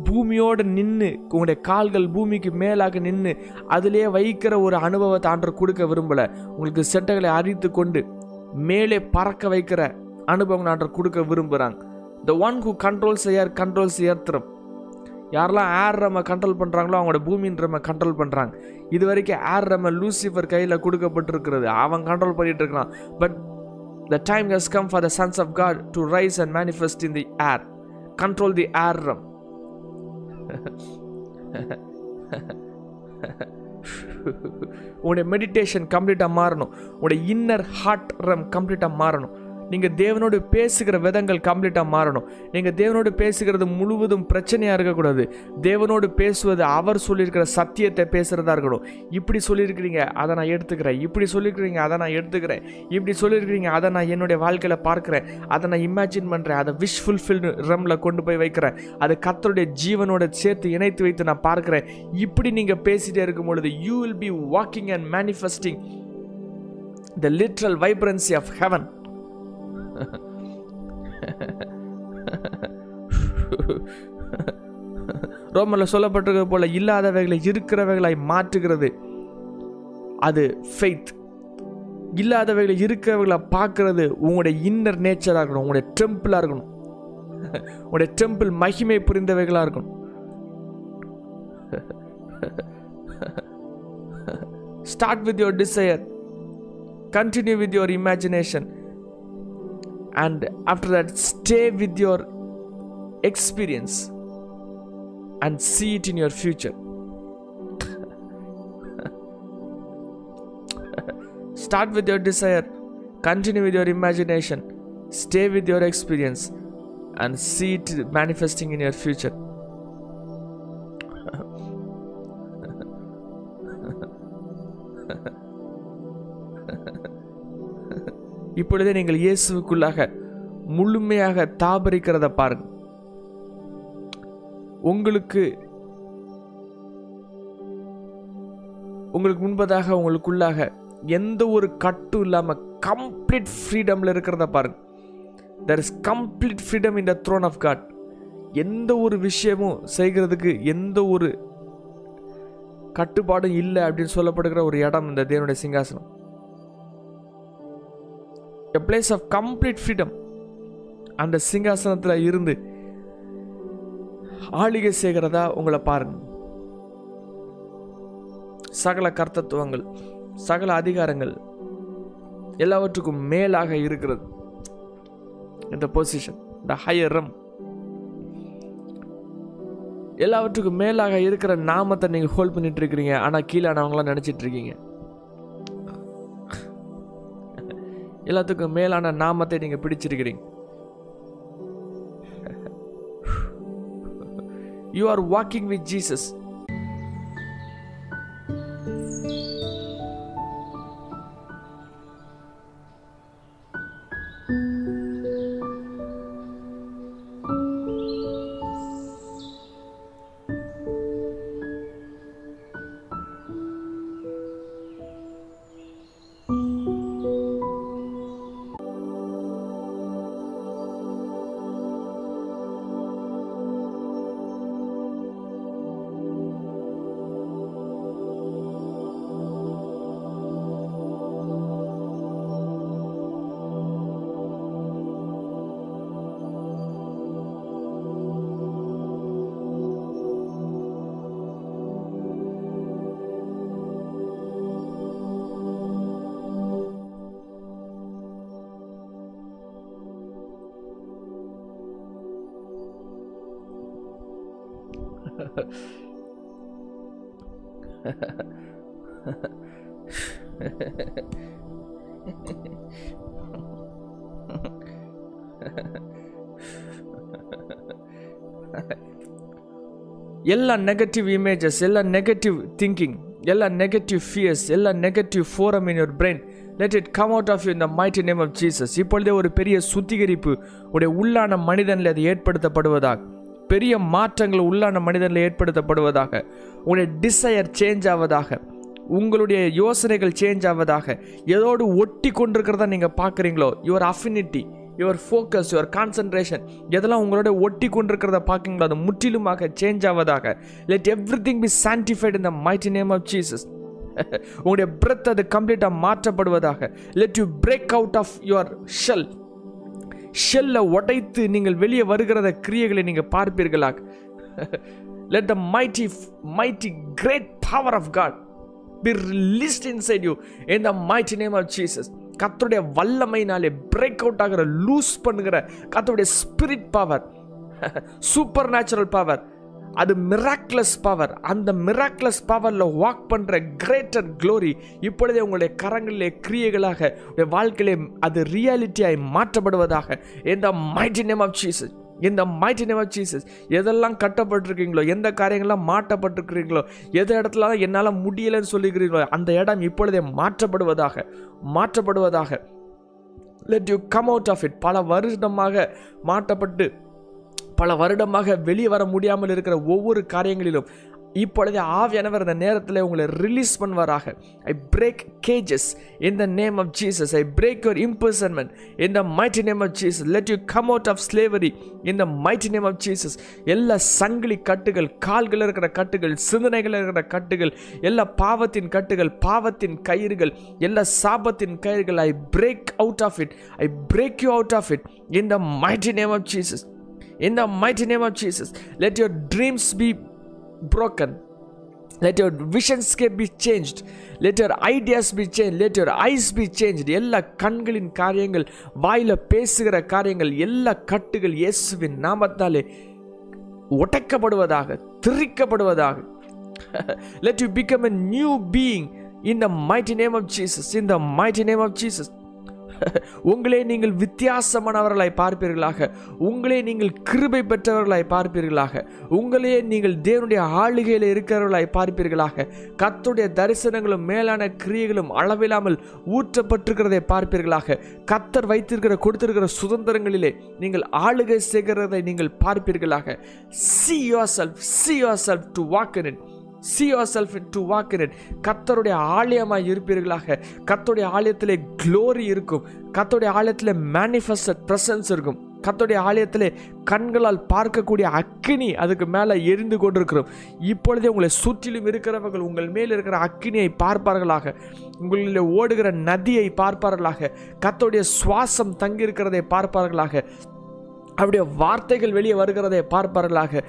பூமியோடு நின்று உங்களுடைய கால்கள் பூமிக்கு மேலாக நின்று அதிலே வைக்கிற ஒரு அனுபவத்தை ஆண்டவர் கொடுக்க விரும்பலை. உங்களுக்கு செட்டைகளை அறித்து கொண்டு மேலே பறக்க வைக்கிற அனுபவம் ஆண்டவர் கொடுக்க விரும்புகிறாங்க the one who controls air controls ஏர்த்திரம் யாரெல்லாம் ஏர் ரம்ம கண்ட்ரோல் பண்ணுறாங்களோ அவங்களோட பூமியின் ரம்ம கண்ட்ரோல் பண்ணுறாங்க இது வரைக்கும் ஏர் ரம்ம லூசிஃபர் கையில் கொடுக்கப்பட்டிருக்கிறது. அவன் கண்ட்ரோல் பண்ணிகிட்டு இருக்கிறான் but the time has come for the sons of God to rise and manifest in the air control the air ரம் உன்னுடைய மெடிடேஷன் கம்ப்ளீட்டாக மாறணும். உன்னுடைய இன்னர் ஹார்ட் ரம் கம்ப்ளீட்டாக மாறணும். நீங்கள் தேவனோடு பேசுகிற விதங்கள் கம்ப்ளீட்டாக மாறணும். நீங்கள் தேவனோடு பேசுகிறது முழுவதும் பிரச்சனையாக இருக்கக்கூடாது. தேவனோடு பேசுவது அவர் சொல்லியிருக்கிற சத்தியத்தை பேசுகிறதா இருக்கணும். இப்படி சொல்லியிருக்கிறீங்க அதை நான் எடுத்துக்கிறேன். இப்படி சொல்லியிருக்கிறீங்க அதை நான் எடுத்துக்கிறேன். இப்படி சொல்லியிருக்கிறீங்க அதை நான் என்னுடைய வாழ்க்கையில் பார்க்குறேன். அதை நான் இமேஜின் பண்ணுறேன் அதை விஷ் ஃபுல்ஃபில் ரம்மில் கொண்டு போய் வைக்கிறேன். அது கத்தருடைய ஜீவனோட சேர்த்து இணைத்து வைத்து நான் பார்க்குறேன். இப்படி நீங்கள் பேசிகிட்டே இருக்கும் பொழுது you will be walking and manifesting the literal vibrancy of heaven ரோமரில் சொல்லப்பட்டிருக்க போல இல்லாதவைகளை இருக்கிறவைகளாய் மாற்றுகிறது. அது ஃபெய்த் இல்லாதவைகளை இருக்கிறவர்களை பார்க்கறது உங்களுடைய இன்னர் நேச்சராக இருக்கணும் உங்களுடைய டெம்பிளாக இருக்கணும். உங்களுடைய டெம்பிள் மகிமை புரிந்தவைகளாக இருக்கணும். Start with your desire continue with your imagination and after that stay with your experience and see it in your future. Start with your desire. Continue with your imagination. Stay with your experience and see it manifesting in your future இப்பொழுதே நீங்கள் இயேசுவுக்குள்ளாக முழுமையாக தாபரிக்கிறத பாருங்க. உங்களுக்கு உங்களுக்கு முன்பதாக உங்களுக்குள்ளாக எந்த ஒரு கட்டும் இல்லாமல் கம்ப்ளீட் ஃப்ரீடமில் இருக்கிறத பாருங்க. There is complete freedom in the throne of God எந்த ஒரு விஷயமும் செய்கிறதுக்கு எந்த ஒரு கட்டுப்பாடும் இல்லை அப்படின்னு சொல்லப்படுகிற ஒரு இடம் இந்த தேவனுடைய சிங்காசனம். A place of complete freedom அந்த சிங்காசனத்தில் இருந்து ஆளிகை செய்கிறதா உங்களை பாருங்க. சகல கர்த்தத்துவங்கள் சகல அதிகாரங்கள் எல்லாவற்றுக்கும் மேலாக இருக்கிறது. இந்த பொசிஷன் இந்த ஹையர் ரம் எல்லாவற்றுக்கும் மேலாக இருக்கிற நாமத்தை நீங்கள் ஹோல்ட் பண்ணிட்டு இருக்கிறீங்க. ஆனால் கீழானவங்களாம் நினச்சிட்டு இருக்கீங்க. எல்லாத்துக்கும் மேலான நாமத்தை நீங்க பிடிச்சிருக்கிறீங்க. You are walking with Jesus எல்லா நெகட்டிவ் இமேஜஸ் ಎಲ್ಲ நெகட்டிவ் திங்கிங் ಎಲ್ಲ நெகட்டிவ் ஃபியர்ஸ் ಎಲ್ಲ negative forum in your brain let it come out of you இந்த மைட்டி நேம் ஆஃப் ஜீசஸ் இப்பொழுதே ஒரு பெரிய சுத்திகரிப்பு உடைய உள்ளான மனிதனில் அது ஏற்படுத்தப்படுவதாக பெரிய மாற்றங்கள் உள்ளான மனிதனில் ஏற்படுத்தப்படுவதாக உடைய டிசையர் சேஞ்ச் ஆவதாக உங்களுடைய யோசனைகள் சேஞ்ச் ஆவதாக எதோடு ஒட்டி கொண்டிருக்கிறதா நீங்கள் பார்க்குறீங்களோ your affinity your focus your concentration எதெல்லாம் உங்களோட ஒட்டி கொண்டிருக்கிறத பார்க்குறீங்களோ அது முற்றிலுமாக change ஆவதாக. Let everything be sanctified in the mighty name of Jesus உங்களுடைய பிரெத் அது கம்ப்ளீட்டாக மாற்றப்படுவதாக. Let you break out of your shell ஷெல்லை உடைத்து நீங்கள் வெளியே வருகிறத கிரியைகளை நீங்கள் பார்ப்பீர்களாக. Let the mighty mighty great power of God be released inside you in the mighty name of Jesus கத்தருடைய வல்லமைனாலே பிரேக் அவுட் ஆகிற லூஸ் பண்ணுகிற கத்தருடைய spirit power supernatural power அது மிராக்லஸ் பவர் அந்த மிராக்லஸ் பவரில் வாக் பண்ணுற கிரேட்டர் க்ளோரி இப்பொழுதே உங்களுடைய கரங்களிலே கிரியைகளாக வாழ்க்கையிலே அது ரியாலிட்டியாய் மாற்றப்படுவதாக. இந்த மைட்டி நேம் ஆஃப் ஜீசஸ் இந்த மைட்டி நேம் ஆஃப் ஜீசஸ் எதெல்லாம் கட்டப்பட்டிருக்கீங்களோ எந்த காரியங்கள்லாம் மாட்டப்பட்டிருக்கிறீங்களோ எந்த இடத்துல என்னால் முடியலைன்னு சொல்லிக்கிறீங்களோ அந்த இடம் இப்பொழுதே மாற்றப்படுவதாக மாற்றப்படுவதாக. Let you come out of it பல வருடமாக மாட்டப்பட்டு பல வருடமாக வெளியே வர முடியாமல் இருக்கிற ஒவ்வொரு காரியங்களிலும் இப்பொழுது ஆவியானவர் இந்த நேரத்தில் உங்களை release பண்ணுவாராக. I break cages in the name of Jesus I break your imprisonment in the mighty name of Jesus let you come out of slavery in the mighty name of Jesus எல்லா சங்கிலி கட்டுகள் கால்கள் இருக்கிற கட்டுகள் சிந்தனைகள் இருக்கிற கட்டுகள் எல்லா பாவத்தின் கட்டுகள் பாவத்தின் கயிறுகள் எல்லா சாபத்தின் கயிறுகள் I break out of it I break you out of it in the mighty name of Jesus in the mighty name of Jesus let your dreams be broken. Let your visionscape be changed. Let your ideas be changed. Let your eyes be changed. எல்லா கண்களின் காரியங்கள் வாயில பேசுகிற காரியங்கள் எல்லா கட்டுகள் இயேசுவின் நாமத்தாலே ஒட்டக்கப்படுவதாக திரிக்கப்படுவதாக let you become a new being in the mighty name of Jesus in the mighty name of Jesus உங்களே நீங்கள் வித்தியாசமானவர்களாய் பார்ப்பீர்களாக. உங்களே நீங்கள் கிருபை பெற்றவர்களாய் பார்ப்பீர்களாக. உங்களே நீங்கள் தேவனுடைய ஆளுகையில் இருக்கிறவர்களாய் பார்ப்பீர்களாக. கத்துடைய தரிசனங்களும் மேலான கிரியைகளும் அளவில்லாமல் ஊற்றப்பட்டிருக்கிறதை பார்ப்பீர்களாக. கத்தர் வைத்திருக்கிற கொடுத்திருக்கிற சுதந்திரங்களிலே நீங்கள் ஆளுகை செய்கிறதை நீங்கள் பார்ப்பீர்களாக. See yourself see yourself to walk in see yourself to walk in it கத்தருடைய ஆலயமாக இருப்பீர்களாக. கத்தருடைய ஆலயத்திலே க்ளோரி இருக்கும். கத்தருடைய ஆலயத்தில் மேனிஃபெஸ்ட் ப்ரெசன்ஸ் இருக்கும். கத்தோடைய ஆலயத்திலே கண்களால் பார்க்கக்கூடிய அக்கினி அதுக்கு மேலே எரிந்து கொண்டிருக்கிறோம். இப்பொழுதே உங்களை சுற்றிலும் இருக்கிறவர்கள் உங்கள் மேல் இருக்கிற அக்கினியை பார்ப்பார்களாக. உங்களில் ஓடுகிற நதியை பார்ப்பார்களாக. கத்தோடைய சுவாசம் தங்கியிருக்கிறதை பார்ப்பார்களாக. அவருடைய வார்த்தைகள் வெளியே வருகிறதை பார்ப்பார்களாக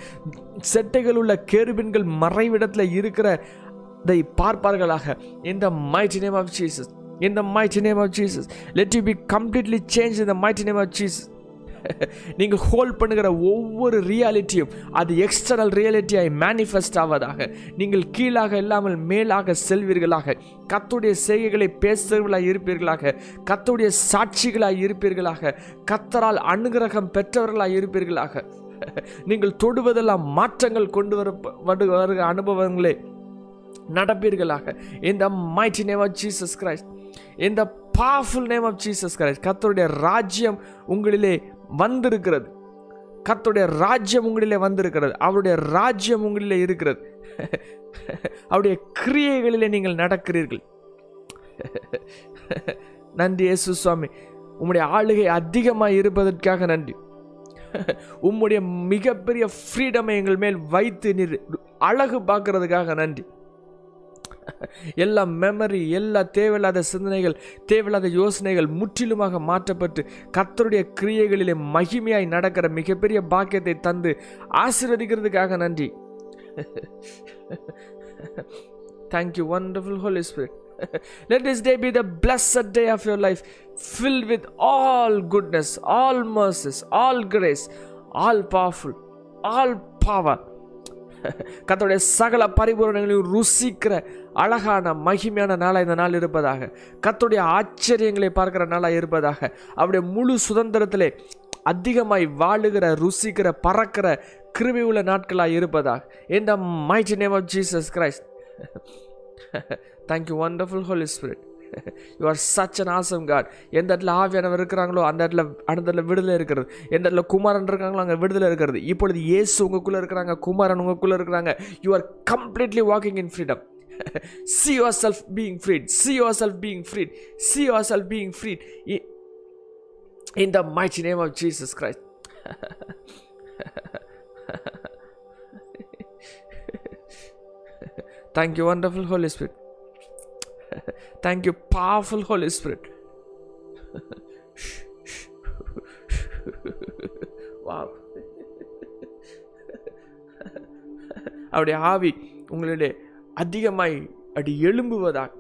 செட்டைகள் உள்ள கேருபின்கள் மறைவிடத்தில் இருக்கிறதை பார்ப்பார்களாக இந்த mighty name of Jesus in the mighty name of Jesus. Let you be completely changed in the mighty name. நீங்கள் ஹோல்ட் பண்ணுகிற ஒவ்வொரு ரியாலிட்டியும் அது எக்ஸ்டர்னல் ரியாலிட்டியாய் மேனிஃபெஸ்ட் ஆவதாக. நீங்கள் கீழாக இல்லாமல் மேலாக செல்வீர்களாக. கத்துடைய செய்கைகளை பேசுகிறவர்களாக இருப்பீர்களாக. கத்துடைய சாட்சிகளாக இருப்பீர்களாக. கத்தரால் அனுகிரகம் பெற்றவர்களாக இருப்பீர்களாக. நீங்கள் தொடுவதெல்லாம் மாற்றங்கள் கொண்டு வர வருகிற அனுபவங்களே நடப்பீர்களாக. இந்த mighty name of Jesus Christ இந்த powerful name of Jesus Christ கத்தருடைய ராஜ்யம் உங்களிலே வந்திருக்கிறது. கத்துடைய ராஜ்யம் உங்களிலே வந்திருக்கிறது. அவருடைய ராஜ்யம் உங்களிலே இருக்கிறது. அவருடைய கிரியைகளிலே நீங்கள் நடக்கிறீர்கள். நன்றி இயேசு சுவாமி. உம்முடைய ஆளுகை அதிகமாக இருப்பதற்காக நன்றி. உம்முடைய மிகப்பெரிய ஃப்ரீடமை எங்கள் மேல் வைத்து நீர் அழகு பார்க்கறதுக்காக நன்றி. எல்லா மெமரி எல்லா தேவையில்லாத சிந்தனைகள் தேவையில்லாத யோசனைகள் முற்றிலுமாக மாற்றப்பட்டு கத்தருடைய கிரியைகளிலே மகிமையாய் நடக்கிற மிகப்பெரிய பாக்கியத்தை தந்து ஆசீர்வதிக்கிறதுக்காக நன்றி thank you wonderful holy spirit let this day be the blessed day of your life fill with all goodness all mercies, all grace, all powerful, all power. கத்தோடைய சகல பரிபூரணங்களையும் ருசிக்கிற அழகான மகிமையான நாளாக இந்த நாள் இருப்பதாக. கத்தோடைய ஆச்சரியங்களை பார்க்கிற நாளாக இருப்பதாக. அவருடைய முழு சுதந்திரத்திலே அதிகமாய் வாழுகிற ருசிக்கிற பறக்கிற கிருமி உள்ள நாட்களாக இருப்பதாக. இந்த mighty name of Jesus Christ thank you wonderful holy spirit you are such an awesome God எந்த இடத்துல ஆவியானவர் இருக்கிறாங்களோ அந்த இடத்துல அந்த இடத்துல விடுதலை இருக்கிறது. எந்த இடத்துல குமாரன் இருக்காங்களோ அங்கே விடுதலை இருக்கிறது. இப்பொழுது இயேசு உங்களுக்குள்ளே இருக்கிறாங்க குமாரன் உங்களுக்குள்ளே இருக்கிறாங்க. You are completely walking in freedom see yourself being freed see yourself being freed see yourself being freed in the mighty name of Jesus Christ thank you wonderful holy spirit thank you powerful Holy Spirit. Wow. அவருடைய ஆவி உங்களுடைய அதிகமாய் அப்படி எழும்புவதாக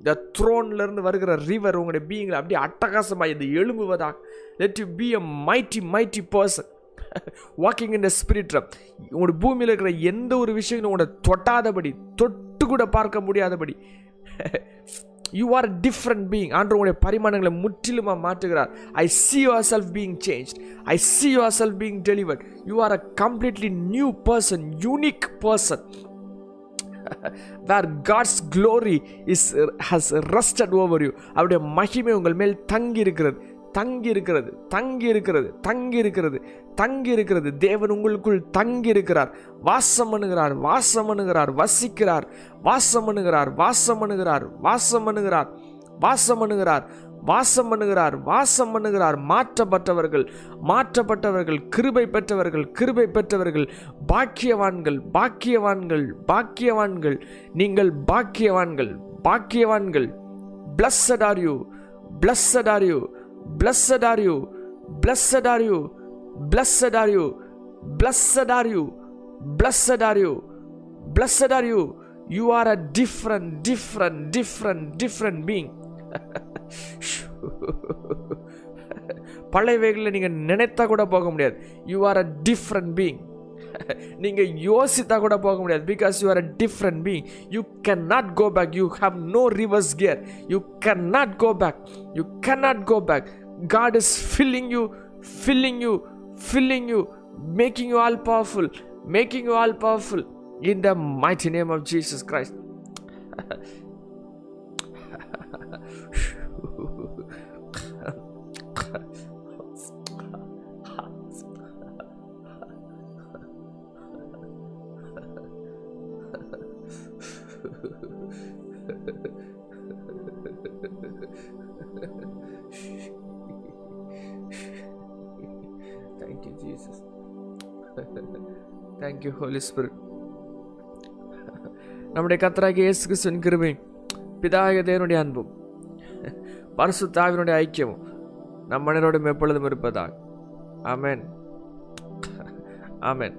இந்த த்ரோன்லேருந்து வருகிற ரிவர் உங்களுடைய பீயிங்கில் அப்படியே அட்டகாசமாக இது எழும்புவதாக let you be a mighty mighty person walking in the spirit உங்களோட பூமியில் இருக்கிற எந்த ஒரு விஷயங்களும் உங்களோட தொட்டாதபடி தொட்டு கூட பார்க்க முடியாதபடி யூ ஆர் டிஃப்ரெண்ட் பீயிங் ஆண்டு பரிமாணங்களை முற்றிலுமாக மாற்றுகிறார். I see yourself being change I see yourself being delivered you are a completely new person unique person where God's glory is has rested over you அவருடைய மகிமை உங்கள் மேல் தங்கி இருக்கிறது தங்கி இருக்கிறது தங்கி இருக்கிறது தங்கி இருக்கிறது தங்கி இருக்கிறது தேவன் உங்களுக்குள் தங்கி இருக்கிறார் வாசம் அணுகிறார் வாசம் அணுகிறார் வசிக்கிறார். வாசம் அணுகிறார் வாசம் அணுகிறார் வாசம் அணுகிறார் வாசம் அணுகிறார் வாசம் பண்ணுகிறார் வாசம் பண்ணுகிறார் மாற்றப்பட்டவர்கள் மாற்றப்பட்டவர்கள் கிருபை பெற்றவர்கள் கிருபை பெற்றவர்கள் பாக்கியவான்கள் பாக்கியவான்கள் பாக்கியவான்கள். நீங்கள் பாக்கியவான்கள் பாக்கியவான்கள். Blessed are you blessed blessed are you blessed are you blessed are you blessed are you blessed are you blessed are you you are a different different different different being பழைய பழையவைகளில் நீங்கள் நினைத்தா கூட போக முடியாது you are a different being நீங்கள் யோசித்தா கூட போக முடியாது. Because you are a different being you can not go back you have no reverse gear you can not go back you can not go back God is filling you filling you filling you making you all powerful making you all powerful in the mighty name of Jesus Christ Thank you, Jesus. Thank you, Holy Spirit. നമ്മുടെ കത്തറാക്കിയ യേസ് ക്രിസ്തുവിൻ കൃപയും പിതായ ദേവനുടെ അൻപും പരസുത്താവിനുടെ ഐക്യവും നമ്മളിനോടും എപ്പോഴും ഇരുപ്പതാകും ആമേൻ ആമേൻ